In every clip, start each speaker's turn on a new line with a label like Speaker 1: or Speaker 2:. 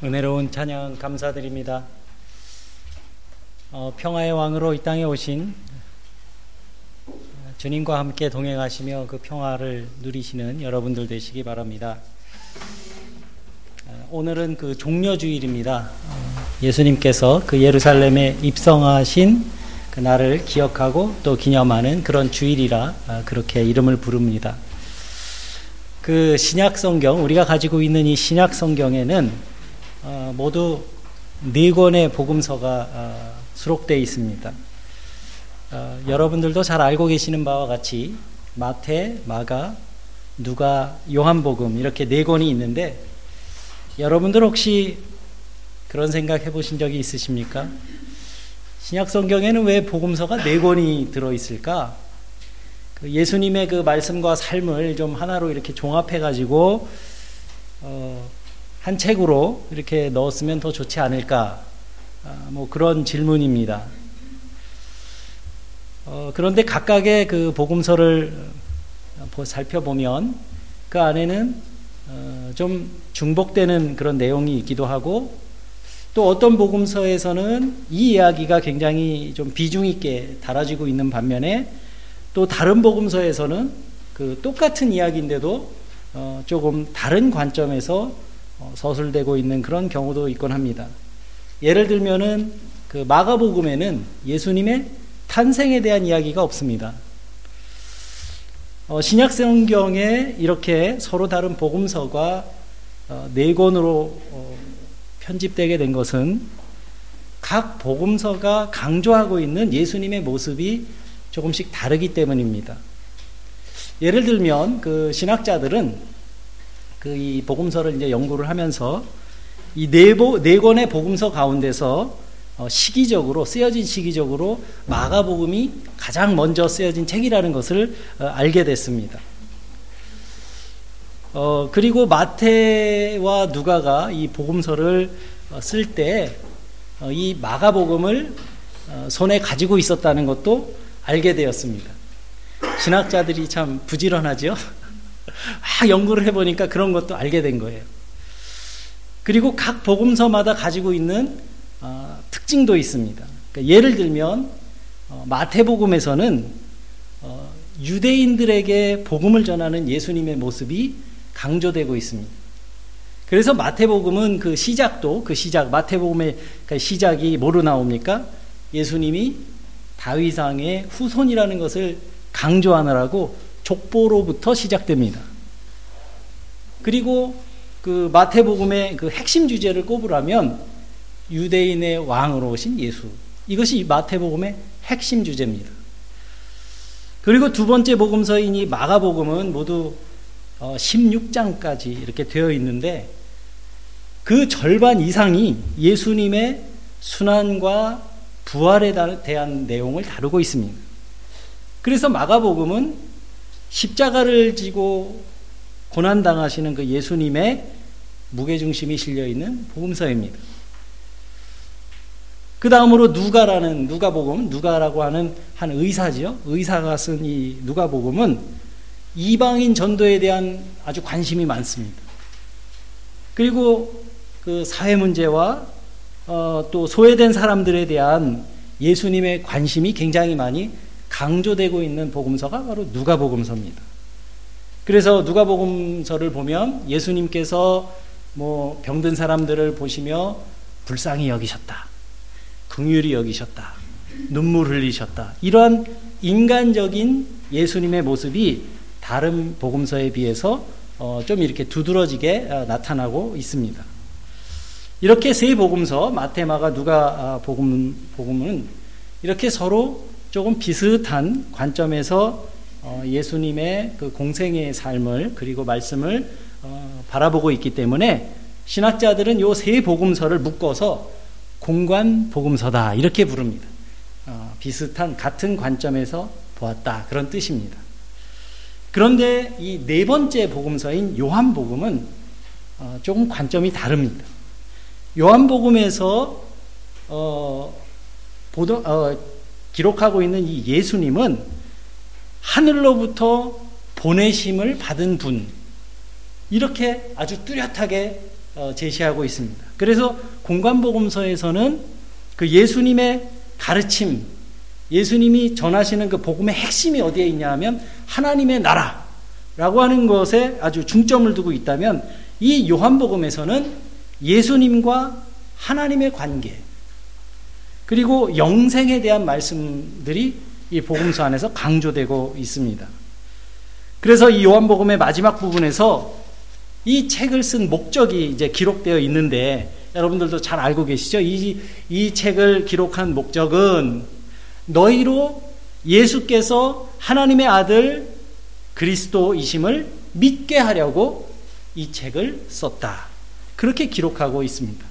Speaker 1: 은혜로운 찬양 감사드립니다. 어, 평화의 왕으로 이 땅에 오신 주님과 함께 동행하시며 그 평화를 누리시는 여러분들 되시기 바랍니다. 어, 오늘은 그 종려주일입니다. 어, 예수님께서 그 예루살렘에 입성하신 그 날을 기억하고 또 기념하는 그런 주일이라 어, 그렇게 이름을 부릅니다. 그 신약 성경 우리가 가지고 있는 이 신약 성경에는 어, 모두 네 권의 복음서가 어, 수록되어 있습니다. 어, 여러분들도 잘 알고 계시는 바와 같이 마태, 마가, 누가, 요한복음 이렇게 네 권이 있는데 여러분들 혹시 그런 생각 해보신 적이 있으십니까? 신약 성경에는 왜 복음서가 네 권이 들어 있을까? 그 예수님의 그 말씀과 삶을 좀 하나로 이렇게 종합해 가지고 어, 한 책으로 이렇게 넣었으면 더 좋지 않을까? 아, 뭐 그런 질문입니다. 어, 그런데 각각의 그 복음서를 어, 살펴보면 그 안에는 어, 좀 중복되는 그런 내용이 있기도 하고 또 어떤 복음서에서는 이 이야기가 굉장히 좀 비중 있게 달아지고 있는 반면에 또 다른 복음서에서는 그 똑같은 이야기인데도 어, 조금 다른 관점에서 어, 서술되고 있는 그런 경우도 있곤 합니다. 예를 들면은 그 마가복음에는 예수님의 탄생에 대한 이야기가 없습니다. 어, 신약 성경에 이렇게 서로 다른 복음서가 어, 네 권으로 어, 편집되게 된 것은 각 복음서가 강조하고 있는 예수님의 모습이 조금씩 다르기 때문입니다. 예를 들면 그 신학자들은 그 이 복음서를 이제 연구를 하면서 이네 네 권의 복음서 가운데서 어, 시기적으로 쓰여진 시기적으로 마가복음이 가장 먼저 쓰여진 책이라는 것을 어, 알게 됐습니다. 어, 그리고 마태와 누가가 이 복음서를 어, 쓸때 이 마가복음을 손에 가지고 있었다는 것도 알게 되었습니다. 신학자들이 참 부지런하죠. 막 연구를 해보니까 그런 것도 알게 된 거예요. 그리고 각 복음서마다 가지고 있는 어, 특징도 있습니다. 그러니까 예를 들면 어, 마태복음에서는 어, 유대인들에게 복음을 전하는 예수님의 모습이 강조되고 있습니다. 그래서 마태복음은 그 시작도 그 시작 마태복음의 그 시작이 뭐로 나옵니까? 예수님이 다윗왕의 후손이라는 것을 강조하느라고 족보로부터 시작됩니다. 그리고 그 마태복음의 그 핵심 주제를 꼽으라면 유대인의 왕으로 오신 예수. 이것이 마태복음의 핵심 주제입니다. 그리고 두 번째 복음서인 이 마가복음은 모두 16장까지 어, 이렇게 되어 있는데 그 절반 이상이 예수님의 순환과 부활에 대한 내용을 다루고 있습니다. 그래서 마가복음은 십자가를 지고 고난당하시는 그 예수님의 무게중심이 실려있는 복음서입니다. 그 다음으로 누가라는 누가복음, 누가라고 하는 한 의사지요. 의사가 쓴 이 누가복음은 이방인 전도에 대한 아주 관심이 많습니다. 그리고 그 사회 문제와 어, 또 소외된 사람들에 대한 예수님의 관심이 굉장히 많이 강조되고 있는 복음서가 바로 누가복음서입니다. 그래서 누가복음서를 보면 예수님께서 뭐 병든 사람들을 보시며 불쌍히 여기셨다. 긍휼히 여기셨다. 눈물 흘리셨다. 이러한 인간적인 예수님의 모습이 다른 복음서에 비해서 어, 좀 이렇게 두드러지게 어, 나타나고 있습니다. 이렇게 세 복음서 마테마가 누가 아, 복음 복음은 이렇게 서로 조금 비슷한 관점에서 어, 예수님의 그 공생의 삶을 그리고 말씀을 어, 바라보고 있기 때문에 신학자들은 요 세 복음서를 묶어서 공관 복음서다 이렇게 부릅니다. 어, 비슷한 같은 관점에서 보았다 그런 뜻입니다. 그런데 이 네 번째 복음서인 요한 복음은 조금 관점이 다릅니다. 요한 복음에서 어, 보도, 어, 기록하고 있는 이 예수님은 하늘로부터 보내심을 받은 분. 이렇게 아주 뚜렷하게 어, 제시하고 있습니다. 그래서 공관복음서에서는 그 예수님의 가르침, 예수님이 전하시는 그 복음의 핵심이 어디에 있냐 하면 하나님의 나라라고 하는 것에 아주 중점을 두고 있다면 이 요한복음에서는 예수님과 하나님의 관계 그리고 영생에 대한 말씀들이 이 복음서 안에서 강조되고 있습니다. 그래서 이 요한복음의 마지막 부분에서 이 책을 쓴 목적이 이제 기록되어 있는데 여러분들도 잘 알고 계시죠? 이, 이 책을 기록한 목적은 너희로 예수께서 하나님의 아들 그리스도이심을 믿게 하려고 이 책을 썼다. 그렇게 기록하고 있습니다.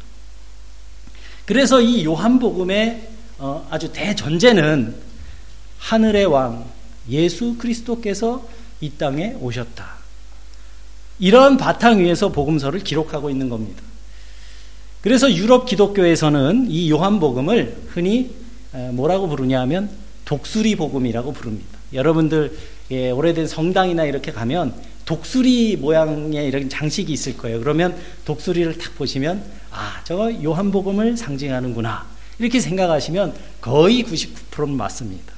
Speaker 1: 그래서 이 요한복음의 어, 아주 대전제는 하늘의 왕 예수 그리스도께서 이 땅에 오셨다. 이런 바탕 위에서 복음서를 기록하고 있는 겁니다. 그래서 유럽 기독교에서는 이 요한복음을 흔히 뭐라고 부르냐 하면 독수리 복음이라고 부릅니다. 여러분들 예, 오래된 성당이나 이렇게 가면 독수리 모양의 이런 장식이 있을 거예요. 그러면 독수리를 딱 보시면 아, 저거 요한복음을 상징하는구나. 이렇게 생각하시면 거의 99%는 맞습니다.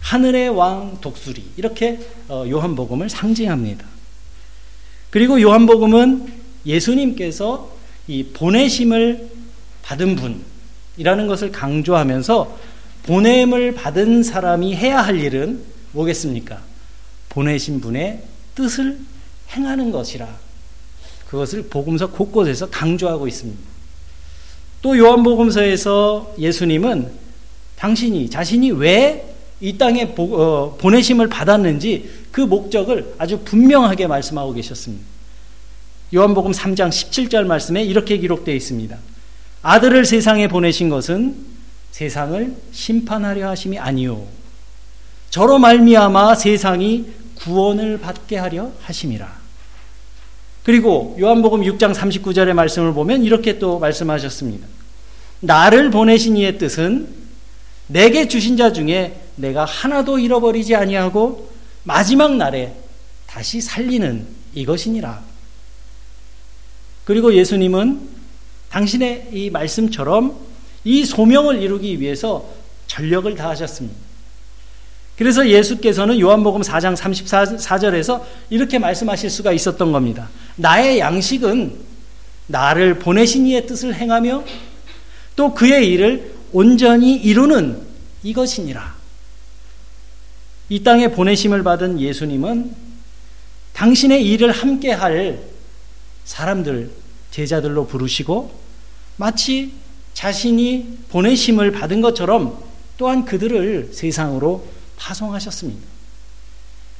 Speaker 1: 하늘의 왕 독수리 이렇게 어, 요한복음을 상징합니다. 그리고 요한복음은 예수님께서 이 보내심을 받은 분이라는 것을 강조하면서 보냄을 받은 사람이 해야 할 일은 뭐겠습니까? 보내신 분의 뜻을 행하는 것이라 그것을 복음서 곳곳에서 강조하고 있습니다. 또 요한복음서에서 예수님은 당신이 자신이 왜 이 땅에 어, 보내심을 받았는지 그 목적을 아주 분명하게 말씀하고 계셨습니다. 요한복음 3장 17절 말씀에 이렇게 기록되어 있습니다. 아들을 세상에 보내신 것은 세상을 심판하려 하심이 아니요 저로 말미암아 세상이 구원을 받게 하려 하심이라. 그리고 요한복음 6장 39절의 말씀을 보면 이렇게 또 말씀하셨습니다. 나를 보내신 이의 뜻은 내게 주신 자 중에 내가 하나도 잃어버리지 아니하고 마지막 날에 다시 살리는 이것이니라. 그리고 예수님은 당신의 이 말씀처럼 이 소명을 이루기 위해서 전력을 다하셨습니다. 그래서 예수께서는 요한복음 4장 34절에서 이렇게 말씀하실 수가 있었던 겁니다. 나의 양식은 나를 보내신 이의 뜻을 행하며 또 그의 일을 온전히 이루는 이것이니라. 이 땅에 보내심을 받은 예수님은 당신의 일을 함께 할 사람들, 제자들로 부르시고 마치 자신이 보내심을 받은 것처럼 또한 그들을 세상으로 파송하셨습니다.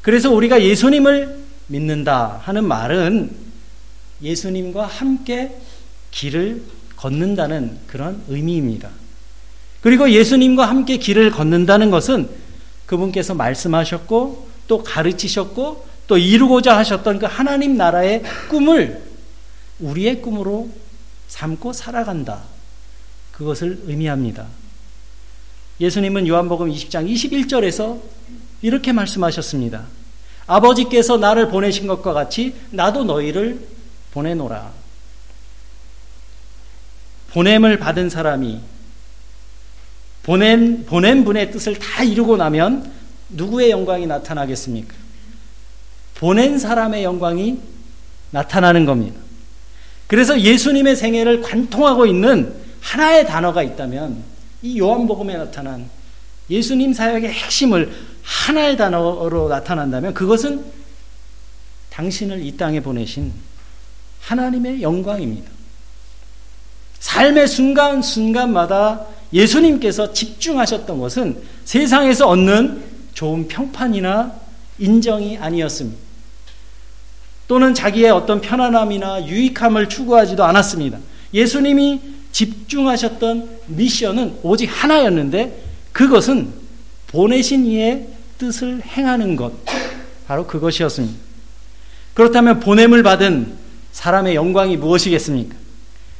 Speaker 1: 그래서 우리가 예수님을 믿는다 하는 말은 예수님과 함께 길을 걷는다는 그런 의미입니다. 그리고 예수님과 함께 길을 걷는다는 것은 그분께서 말씀하셨고 또 가르치셨고 또 이루고자 하셨던 그 하나님 나라의 꿈을 우리의 꿈으로 삼고 살아간다. 그것을 의미합니다. 예수님은 요한복음 20장 21절에서 이렇게 말씀하셨습니다. 아버지께서 나를 보내신 것과 같이 나도 너희를 보내노라. 보냄을 받은 사람이 보낸, 보낸 분의 뜻을 다 이루고 나면 누구의 영광이 나타나겠습니까? 보낸 사람의 영광이 나타나는 겁니다. 그래서 예수님의 생애를 관통하고 있는 하나의 단어가 있다면 이 요한복음에 나타난 예수님 사역의 핵심을 하나의 단어로 나타난다면 그것은 당신을 이 땅에 보내신 하나님의 영광입니다. 삶의 순간순간마다 예수님께서 집중하셨던 것은 세상에서 얻는 좋은 평판이나 인정이 아니었습니다. 또는 자기의 어떤 편안함이나 유익함을 추구하지도 않았습니다. 예수님이 집중하셨던 미션은 오직 하나였는데 그것은 보내신 이의 뜻을 행하는 것. 바로 그것이었습니다. 그렇다면 보냄을 받은 사람의 영광이 무엇이겠습니까?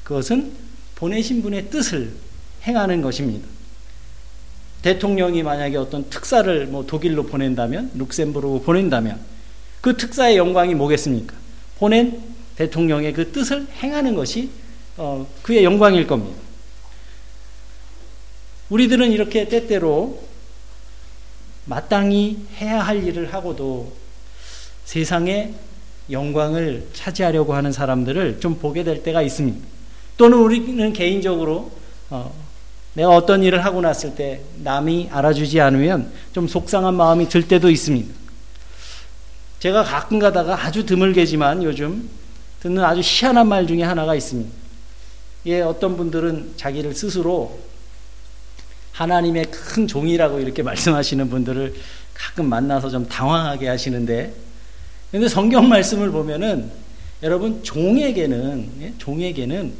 Speaker 1: 그것은 보내신 분의 뜻을 행하는 것입니다. 대통령이 만약에 어떤 특사를 뭐 독일로 보낸다면, 룩셈부르로 보낸다면, 그 특사의 영광이 뭐겠습니까? 보낸 대통령의 그 뜻을 행하는 것이 어, 그의 영광일 겁니다. 우리들은 이렇게 때때로 마땅히 해야 할 일을 하고도 세상의 영광을 차지하려고 하는 사람들을 좀 보게 될 때가 있습니다. 또는 우리는 개인적으로 어, 내가 어떤 일을 하고 났을 때 남이 알아주지 않으면 좀 속상한 마음이 들 때도 있습니다. 제가 가끔 가다가 아주 드물게지만 요즘 듣는 아주 희한한 말 중에 하나가 있습니다. 예, 어떤 분들은 자기를 스스로 하나님의 큰 종이라고 이렇게 말씀하시는 분들을 가끔 만나서 좀 당황하게 하시는데, 근데 성경 말씀을 보면은 여러분 종에게는 예? 종에게는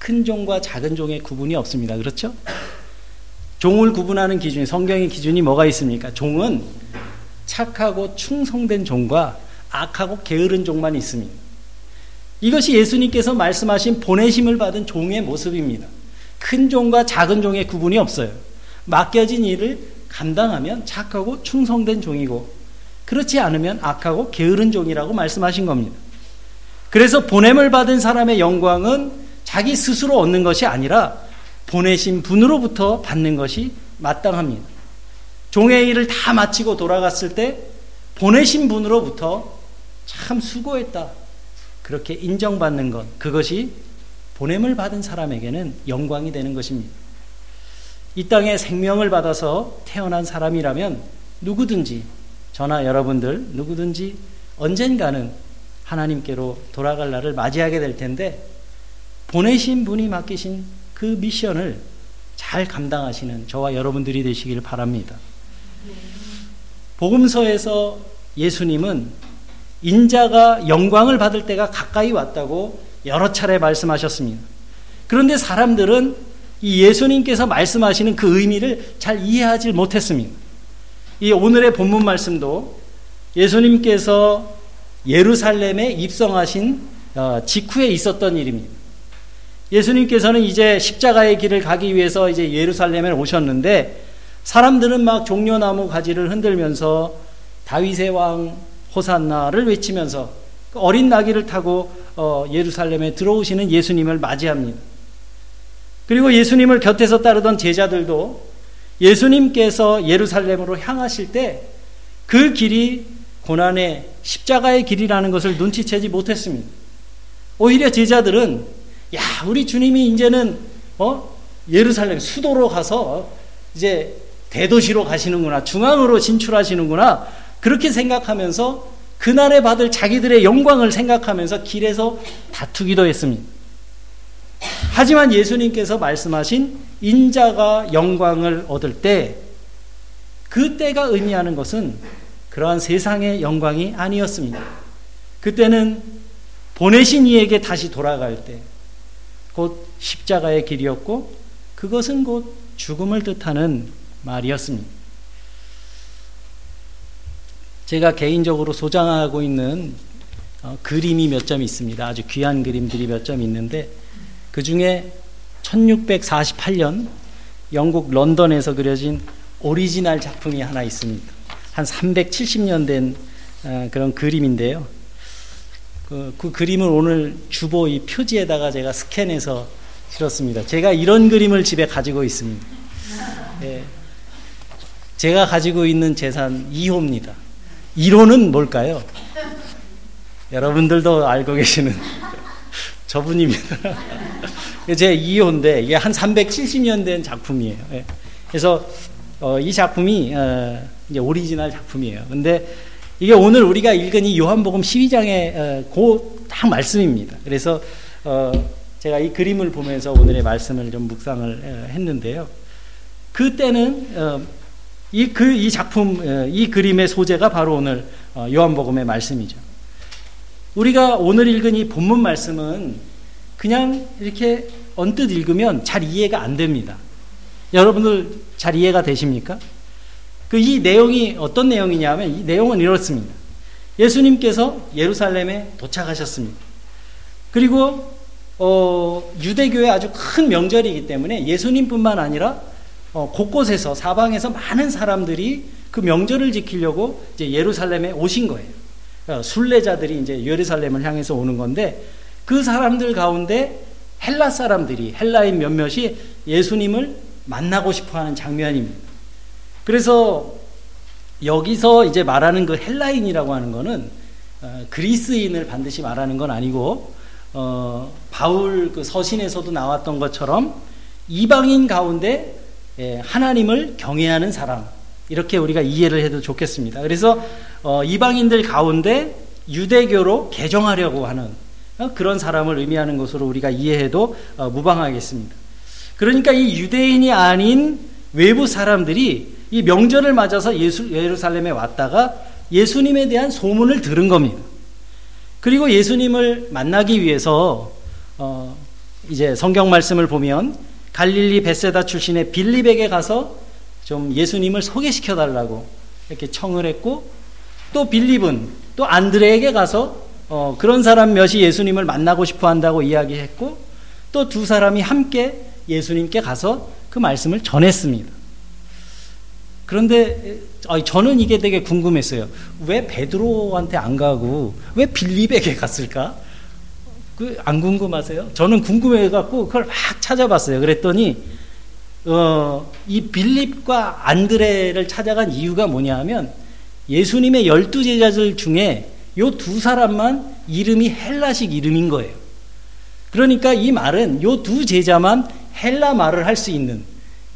Speaker 1: 큰 종과 작은 종의 구분이 없습니다. 그렇죠? 종을 구분하는 기준이 성경의 기준이 뭐가 있습니까? 종은 착하고 충성된 종과 악하고 게으른 종만 있습니다. 이것이 예수님께서 말씀하신 보내심을 받은 종의 모습입니다. 큰 종과 작은 종의 구분이 없어요. 맡겨진 일을 감당하면 착하고 충성된 종이고 그렇지 않으면 악하고 게으른 종이라고 말씀하신 겁니다. 그래서 보냄을 받은 사람의 영광은 자기 스스로 얻는 것이 아니라 보내신 분으로부터 받는 것이 마땅합니다. 종의 일을 다 마치고 돌아갔을 때 보내신 분으로부터 참 수고했다. 그렇게 인정받는 것, 그것이 보냄을 받은 사람에게는 영광이 되는 것입니다. 이 땅에 생명을 받아서 태어난 사람이라면 누구든지 저나 여러분들 누구든지 언젠가는 하나님께로 돌아갈 날을 맞이하게 될 텐데 보내신 분이 맡기신 그 미션을 잘 감당하시는 저와 여러분들이 되시길 바랍니다. 복음서에서 예수님은 인자가 영광을 받을 때가 가까이 왔다고 여러 차례 말씀하셨습니다. 그런데 사람들은 이 예수님께서 말씀하시는 그 의미를 잘 이해하지 못했습니다. 이 오늘의 본문 말씀도 예수님께서 예루살렘에 입성하신 어, 직후에 있었던 일입니다. 예수님께서는 이제 십자가의 길을 가기 위해서 이제 예루살렘에 오셨는데 사람들은 막 종려나무 가지를 흔들면서 다윗의 왕 호산나를 외치면서 그 어린 나귀를 타고 어, 예루살렘에 들어오시는 예수님을 맞이합니다. 그리고 예수님을 곁에서 따르던 제자들도 예수님께서 예루살렘으로 향하실 때 그 길이 고난의 십자가의 길이라는 것을 눈치채지 못했습니다. 오히려 제자들은 야, 우리 주님이 이제는 어? 예루살렘 수도로 가서 이제 대도시로 가시는구나. 중앙으로 진출하시는구나. 그렇게 생각하면서 그날에 받을 자기들의 영광을 생각하면서 길에서 다투기도 했습니다. 하지만 예수님께서 말씀하신 인자가 영광을 얻을 때 그때가 의미하는 것은 그러한 세상의 영광이 아니었습니다. 그때는 보내신 이에게 다시 돌아갈 때 곧 십자가의 길이었고 그것은 곧 죽음을 뜻하는 말이었습니다. 제가 개인적으로 소장하고 있는 어, 그림이 몇 점 있습니다. 아주 귀한 그림들이 몇 점 있는데 그 중에 1648년 영국 런던에서 그려진 오리지널 작품이 하나 있습니다. 한 370년 된 어, 그런 그림인데요. 그, 그, 그림을 오늘 주보 이 표지에다가 제가 스캔해서 실었습니다. 제가 이런 그림을 집에 가지고 있습니다. 예. 제가 가지고 있는 재산 2호입니다. 1호는 뭘까요? 여러분들도 알고 계시는 저분입니다. 제 2호인데 이게 한 370년 된 작품이에요. 예. 그래서 어, 이 작품이 어, 이제 오리지널 작품이에요. 근데 이게 오늘 우리가 읽은 이 요한복음 12장의 어, 그딱 말씀입니다. 그래서 어, 제가 이 그림을 보면서 오늘의 말씀을 좀 묵상을 어, 했는데요. 그때는 어, 이, 그, 이 작품, 어, 이 그림의 소재가 바로 오늘 어, 요한복음의 말씀이죠. 우리가 오늘 읽은 이 본문 말씀은 그냥 이렇게 언뜻 읽으면 잘 이해가 안 됩니다. 여러분들 잘 이해가 되십니까? 그 이 내용이 어떤 내용이냐면 이 내용은 이렇습니다. 예수님께서 예루살렘에 도착하셨습니다. 그리고 어, 유대교의 아주 큰 명절이기 때문에 예수님뿐만 아니라 어, 곳곳에서 사방에서 많은 사람들이 그 명절을 지키려고 이제 예루살렘에 오신 거예요. 그러니까 순례자들이 이제 예루살렘을 향해서 오는 건데 그 사람들 가운데 헬라 사람들이 헬라인 몇몇이 예수님을 만나고 싶어 하는 장면입니다. 그래서 여기서 이제 말하는 그 헬라인이라고 하는 거는 어, 그리스인을 반드시 말하는 건 아니고 어, 바울 그 서신에서도 나왔던 것처럼 이방인 가운데 예, 하나님을 경외하는 사람 이렇게 우리가 이해를 해도 좋겠습니다. 그래서 어, 이방인들 가운데 유대교로 개정하려고 하는 어, 그런 사람을 의미하는 것으로 우리가 이해해도 어, 무방하겠습니다. 그러니까 이 유대인이 아닌 외부 사람들이 이 명절을 맞아서 예수, 예루살렘에 왔다가 예수님에 대한 소문을 들은 겁니다. 그리고 예수님을 만나기 위해서 어, 이제 성경 말씀을 보면 갈릴리 베세다 출신의 빌립에게 가서 좀 예수님을 소개시켜 달라고 이렇게 청을 했고 또 빌립은 또 안드레에게 가서 어, 그런 사람 몇이 예수님을 만나고 싶어 한다고 이야기했고 또 두 사람이 함께 예수님께 가서 그 말씀을 전했습니다. 그런데 저는 이게 되게 궁금했어요. 왜 베드로한테 안 가고 왜 빌립에게 갔을까? 그 안 궁금하세요? 저는 궁금해갖고 그걸 막 찾아봤어요. 그랬더니 어, 이 빌립과 안드레를 찾아간 이유가 뭐냐 하면 예수님의 열두 제자들 중에 요 두 사람만 이름이 헬라식 이름인 거예요. 그러니까 이 말은 요 두 제자만 헬라 말을 할 수 있는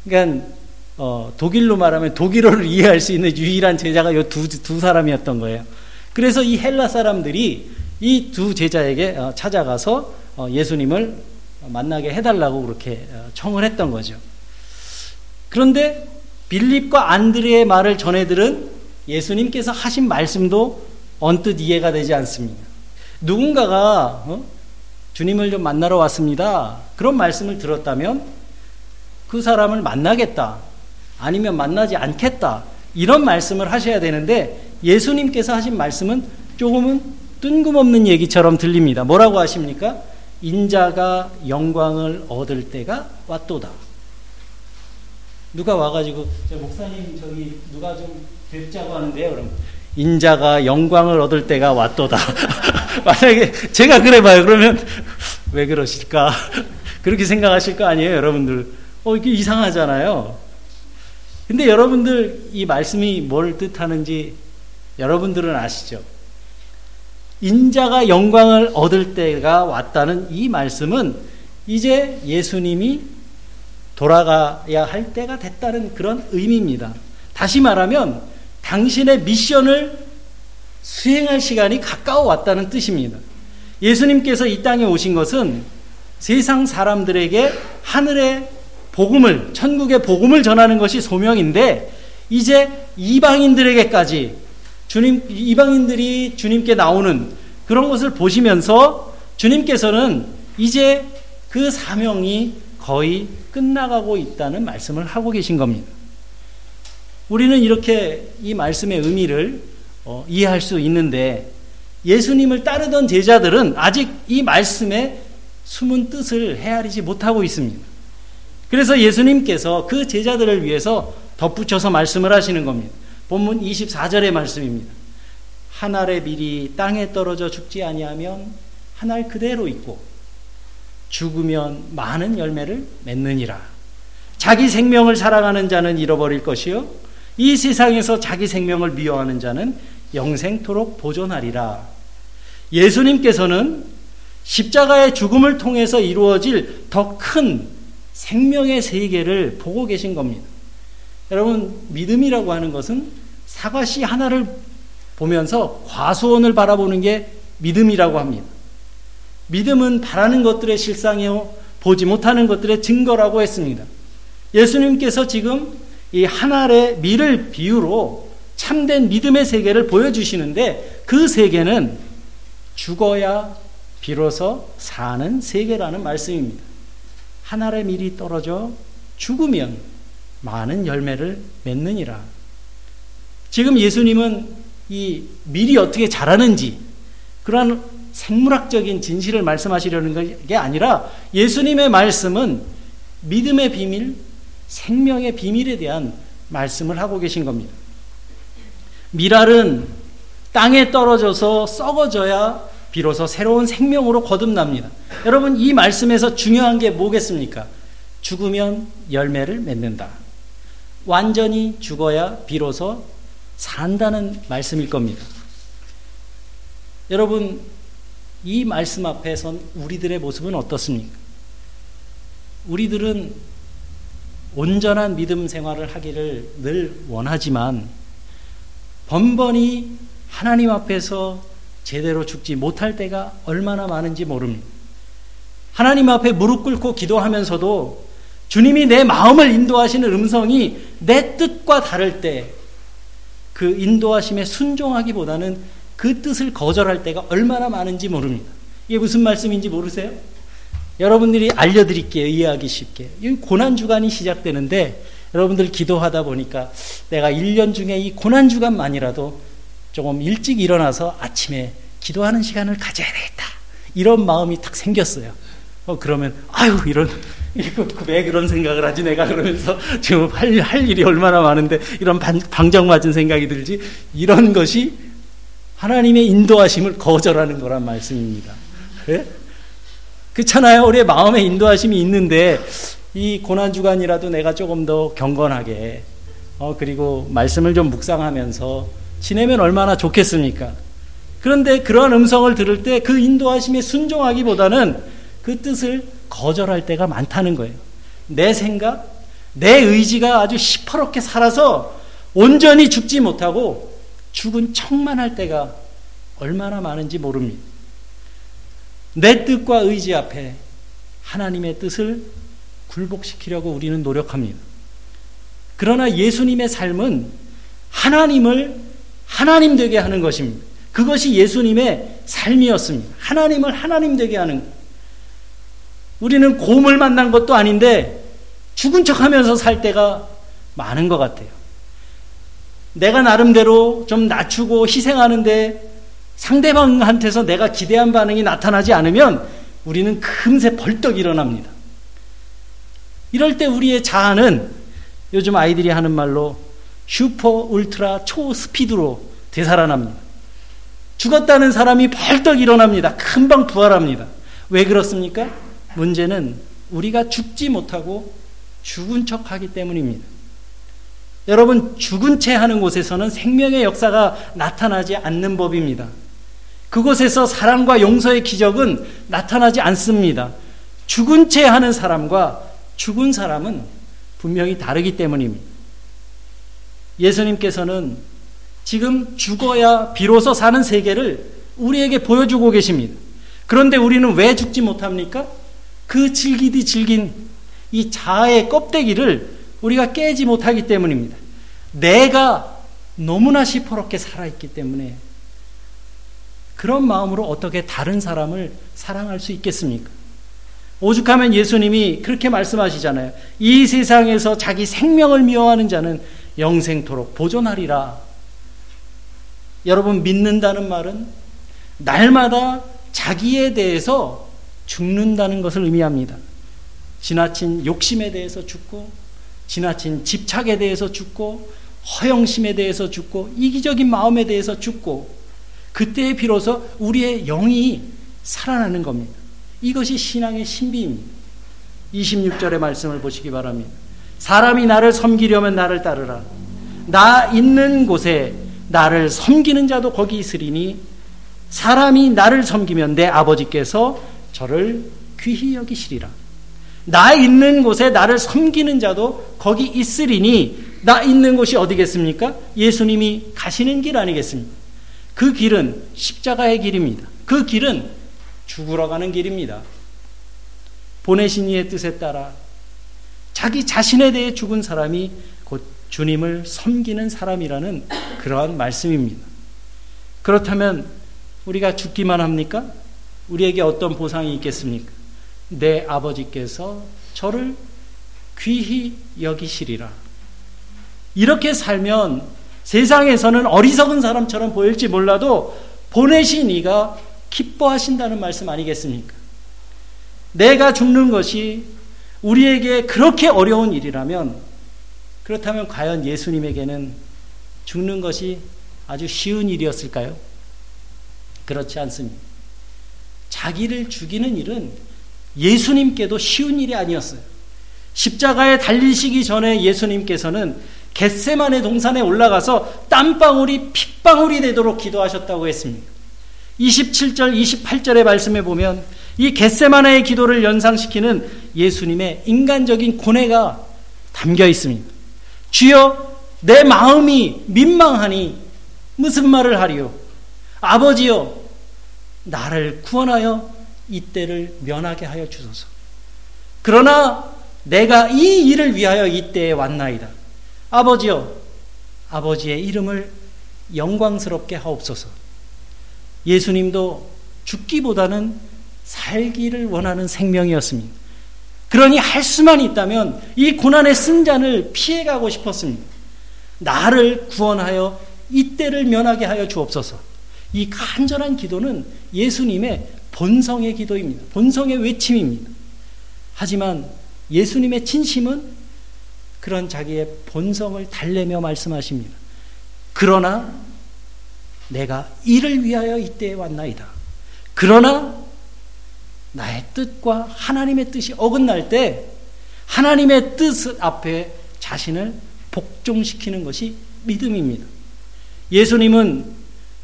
Speaker 1: 그러니까 어, 독일로 말하면 독일어를 이해할 수 있는 유일한 제자가 이두두 사람이었던 거예요. 그래서 이 헬라 사람들이 이 두 제자에게 어, 찾아가서 어, 예수님을 만나게 해달라고 그렇게 어, 청을 했던 거죠. 그런데 빌립과 안드레의 말을 전해 들은 예수님께서 하신 말씀도 언뜻 이해가 되지 않습니다. 누군가가 어? 주님을 좀 만나러 왔습니다. 그런 말씀을 들었다면 그 사람을 만나겠다. 아니면 만나지 않겠다. 이런 말씀을 하셔야 되는데 예수님께서 하신 말씀은 조금은 뜬금없는 얘기처럼 들립니다. 뭐라고 하십니까? 인자가 영광을 얻을 때가 왔도다. 누가 와가지고 목사님 저기 누가 좀 뵙자고 하는데요. 그럼 인자가 영광을 얻을 때가 왔도다. 만약에 제가 그래 봐요. 그러면 왜 그러실까? 그렇게 생각하실 거 아니에요, 여러분들. 어, 이게 이상하잖아요. 근데 여러분들 이 말씀이 뭘 뜻하는지 여러분들은 아시죠? 인자가 영광을 얻을 때가 왔다는 이 말씀은 이제 예수님이 돌아가야 할 때가 됐다는 그런 의미입니다. 다시 말하면 당신의 미션을 수행할 시간이 가까워 왔다는 뜻입니다. 예수님께서 이 땅에 오신 것은 세상 사람들에게 하늘의 복음을 천국의 복음을 전하는 것이 소명인데 이제 이방인들에게까지 주님 이방인들이 주님께 나오는 그런 것을 보시면서 주님께서는 이제 그 사명이 거의 끝나가고 있다는 말씀을 하고 계신 겁니다. 우리는 이렇게 이 말씀의 의미를 어, 이해할 수 있는데 예수님을 따르던 제자들은 아직 이 말씀의 숨은 뜻을 헤아리지 못하고 있습니다. 그래서 예수님께서 그 제자들을 위해서 덧붙여서 말씀을 하시는 겁니다. 본문 24절의 말씀입니다. 한 알의 밀이 땅에 떨어져 죽지 아니하면 한 알 그대로 있고 죽으면 많은 열매를 맺느니라. 자기 생명을 사랑하는 자는 잃어버릴 것이요 이 세상에서 자기 생명을 미워하는 자는 영생토록 보존하리라. 예수님께서는 십자가의 죽음을 통해서 이루어질 더 큰 생명의 세계를 보고 계신 겁니다. 여러분, 믿음이라고 하는 것은 사과씨 하나를 보면서 과수원을 바라보는 게 믿음이라고 합니다. 믿음은 바라는 것들의 실상이요, 보지 못하는 것들의 증거라고 했습니다. 예수님께서 지금 이 하나의 밀을 비유로 참된 믿음의 세계를 보여주시는데 그 세계는 죽어야 비로소 사는 세계라는 말씀입니다. 하나의 밀이 떨어져 죽으면 많은 열매를 맺느니라. 지금 예수님은 이 밀이 어떻게 자라는지 그러한 생물학적인 진실을 말씀하시려는 게 아니라 예수님의 말씀은 믿음의 비밀, 생명의 비밀에 대한 말씀을 하고 계신 겁니다. 미랄은 땅에 떨어져서 썩어져야 비로소 새로운 생명으로 거듭납니다. 여러분, 이 말씀에서 중요한 게 뭐겠습니까? 죽으면 열매를 맺는다. 완전히 죽어야 비로소 산다는 말씀일 겁니다. 여러분, 이 말씀 앞에선 우리들의 모습은 어떻습니까? 우리들은 온전한 믿음 생활을 하기를 늘 원하지만 번번이 하나님 앞에서 제대로 죽지 못할 때가 얼마나 많은지 모릅니다. 하나님 앞에 무릎 꿇고 기도하면서도 주님이 내 마음을 인도하시는 음성이 내 뜻과 다를 때 그 인도하심에 순종하기보다는 그 뜻을 거절할 때가 얼마나 많은지 모릅니다. 이게 무슨 말씀인지 모르세요? 여러분들이 알려드릴게요. 이해하기 쉽게. 이 고난주간이 시작되는데 여러분들 기도하다 보니까 내가 1년 중에 이 고난주간만이라도 조금 일찍 일어나서 아침에 기도하는 시간을 가져야 되겠다. 이런 마음이 탁 생겼어요. 어, 그러면, 아유, 이런, 이거 왜 그런 생각을 하지 내가 그러면서 지금 할, 할 일이 얼마나 많은데 이런 방, 방정 맞은 생각이 들지? 이런 것이 하나님의 인도하심을 거절하는 거란 말씀입니다. 예? 그렇잖아요. 우리의 마음에 인도하심이 있는데 이 고난 주간이라도 내가 조금 더 경건하게 어 그리고 말씀을 좀 묵상하면서 지내면 얼마나 좋겠습니까? 그런데 그러한 음성을 들을 때 그 인도하심에 순종하기보다는 그 뜻을 거절할 때가 많다는 거예요. 내 생각, 내 의지가 아주 시퍼렇게 살아서 온전히 죽지 못하고 죽은 척만 할 때가 얼마나 많은지 모릅니다. 내 뜻과 의지 앞에 하나님의 뜻을 굴복시키려고 우리는 노력합니다. 그러나 예수님의 삶은 하나님을 하나님 되게 하는 것입니다. 그것이 예수님의 삶이었습니다. 하나님을 하나님 되게 하는 것. 우리는 곰을 만난 것도 아닌데 죽은 척 하면서 살 때가 많은 것 같아요. 내가 나름대로 좀 낮추고 희생하는데 상대방한테서 내가 기대한 반응이 나타나지 않으면 우리는 금세 벌떡 일어납니다. 이럴 때 우리의 자아는 요즘 아이들이 하는 말로 슈퍼 울트라 초 스피드로 되살아납니다. 죽었다는 사람이 벌떡 일어납니다. 금방 부활합니다. 왜 그렇습니까? 문제는 우리가 죽지 못하고 죽은 척 하기 때문입니다. 여러분, 죽은 채 하는 곳에서는 생명의 역사가 나타나지 않는 법입니다. 그곳에서 사랑과 용서의 기적은 나타나지 않습니다. 죽은 채 하는 사람과 죽은 사람은 분명히 다르기 때문입니다. 예수님께서는 지금 죽어야 비로소 사는 세계를 우리에게 보여주고 계십니다. 그런데 우리는 왜 죽지 못합니까? 그 질기디 질긴 이 자아의 껍데기를 우리가 깨지 못하기 때문입니다. 내가 너무나 시퍼렇게 살아있기 때문에 그런 마음으로 어떻게 다른 사람을 사랑할 수 있겠습니까? 오죽하면 예수님이 그렇게 말씀하시잖아요. 이 세상에서 자기 생명을 미워하는 자는 영생토록 보존하리라. 여러분, 믿는다는 말은 날마다 자기에 대해서 죽는다는 것을 의미합니다. 지나친 욕심에 대해서 죽고, 지나친 집착에 대해서 죽고, 허영심에 대해서 죽고, 이기적인 마음에 대해서 죽고, 그때에 비로소 우리의 영이 살아나는 겁니다. 이것이 신앙의 신비입니다. 26절의 말씀을 보시기 바랍니다. 사람이 나를 섬기려면 나를 따르라. 나 있는 곳에 나를 섬기는 자도 거기 있으리니 사람이 나를 섬기면 내 아버지께서 저를 귀히 여기시리라. 나 있는 곳에 나를 섬기는 자도 거기 있으리니 나 있는 곳이 어디겠습니까? 예수님이 가시는 길 아니겠습니까? 그 길은 십자가의 길입니다. 그 길은 죽으러 가는 길입니다. 보내신 이의 뜻에 따라 자기 자신에 대해 죽은 사람이 곧 주님을 섬기는 사람이라는 그러한 말씀입니다. 그렇다면 우리가 죽기만 합니까? 우리에게 어떤 보상이 있겠습니까? 내 아버지께서 저를 귀히 여기시리라. 이렇게 살면 세상에서는 어리석은 사람처럼 보일지 몰라도 보내신 이가 기뻐하신다는 말씀 아니겠습니까? 내가 죽는 것이 우리에게 그렇게 어려운 일이라면 그렇다면 과연 예수님에게는 죽는 것이 아주 쉬운 일이었을까요? 그렇지 않습니다. 자기를 죽이는 일은 예수님께도 쉬운 일이 아니었어요. 십자가에 달리시기 전에 예수님께서는 겟세만의 동산에 올라가서 땀방울이 핏방울이 되도록 기도하셨다고 했습니다. 27절, 28절의 말씀에 보면 이 겟세마네의 기도를 연상시키는 예수님의 인간적인 고뇌가 담겨 있습니다. 주여, 내 마음이 민망하니 무슨 말을 하리요? 아버지여, 나를 구원하여 이때를 면하게 하여 주소서. 그러나 내가 이 일을 위하여 이때에 왔나이다. 아버지여, 아버지의 이름을 영광스럽게 하옵소서. 예수님도 죽기보다는 살기를 원하는 생명이었습니다. 그러니 할 수만 있다면 이 고난의 승잔을 피해가고 싶었습니다. 나를 구원하여 이때를 면하게 하여 주옵소서. 이 간절한 기도는 예수님의 본성의 기도입니다. 본성의 외침입니다. 하지만 예수님의 진심은 그런 자기의 본성을 달래며 말씀하십니다. 그러나 내가 이를 위하여 이때에 왔나이다. 그러나 나의 뜻과 하나님의 뜻이 어긋날 때 하나님의 뜻 앞에 자신을 복종시키는 것이 믿음입니다. 예수님은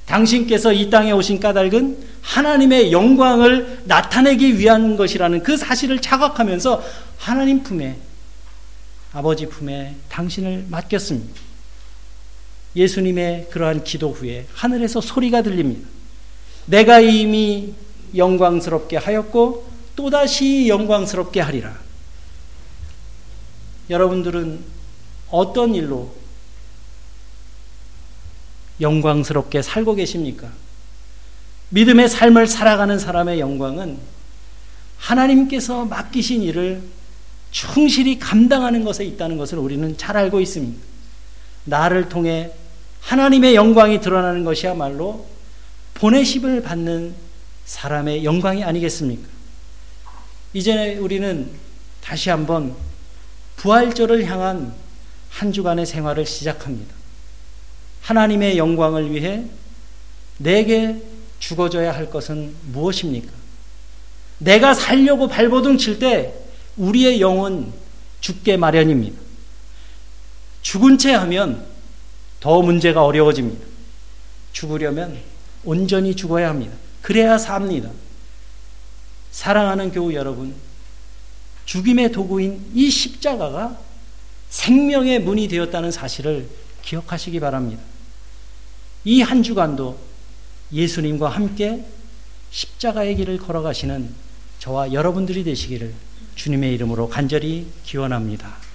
Speaker 1: 당신께서 이 땅에 오신 까닭은 하나님의 영광을 나타내기 위한 것이라는 그 사실을 자각하면서 하나님 품에 아버지 품에 당신을 맡겼습니다. 예수님의 그러한 기도 후에 하늘에서 소리가 들립니다. 내가 이미 영광스럽게 하였고 또다시 영광스럽게 하리라. 여러분들은 어떤 일로 영광스럽게 살고 계십니까? 믿음의 삶을 살아가는 사람의 영광은 하나님께서 맡기신 일을 충실히 감당하는 것에 있다는 것을 우리는 잘 알고 있습니다. 나를 통해 하나님의 영광이 드러나는 것이야말로 보내심을 받는 사람의 영광이 아니겠습니까? 이제 우리는 다시 한번 부활절을 향한 한 주간의 생활을 시작합니다. 하나님의 영광을 위해 내게 죽어져야 할 것은 무엇입니까? 내가 살려고 발버둥 칠 때 우리의 영은 죽게 마련입니다. 죽은 채 하면 더 문제가 어려워집니다. 죽으려면 온전히 죽어야 합니다. 그래야 삽니다. 사랑하는 교우 여러분, 죽임의 도구인 이 십자가가 생명의 문이 되었다는 사실을 기억하시기 바랍니다. 이 한 주간도 예수님과 함께 십자가의 길을 걸어가시는 저와 여러분들이 되시기를 주님의 이름으로 간절히 기원합니다.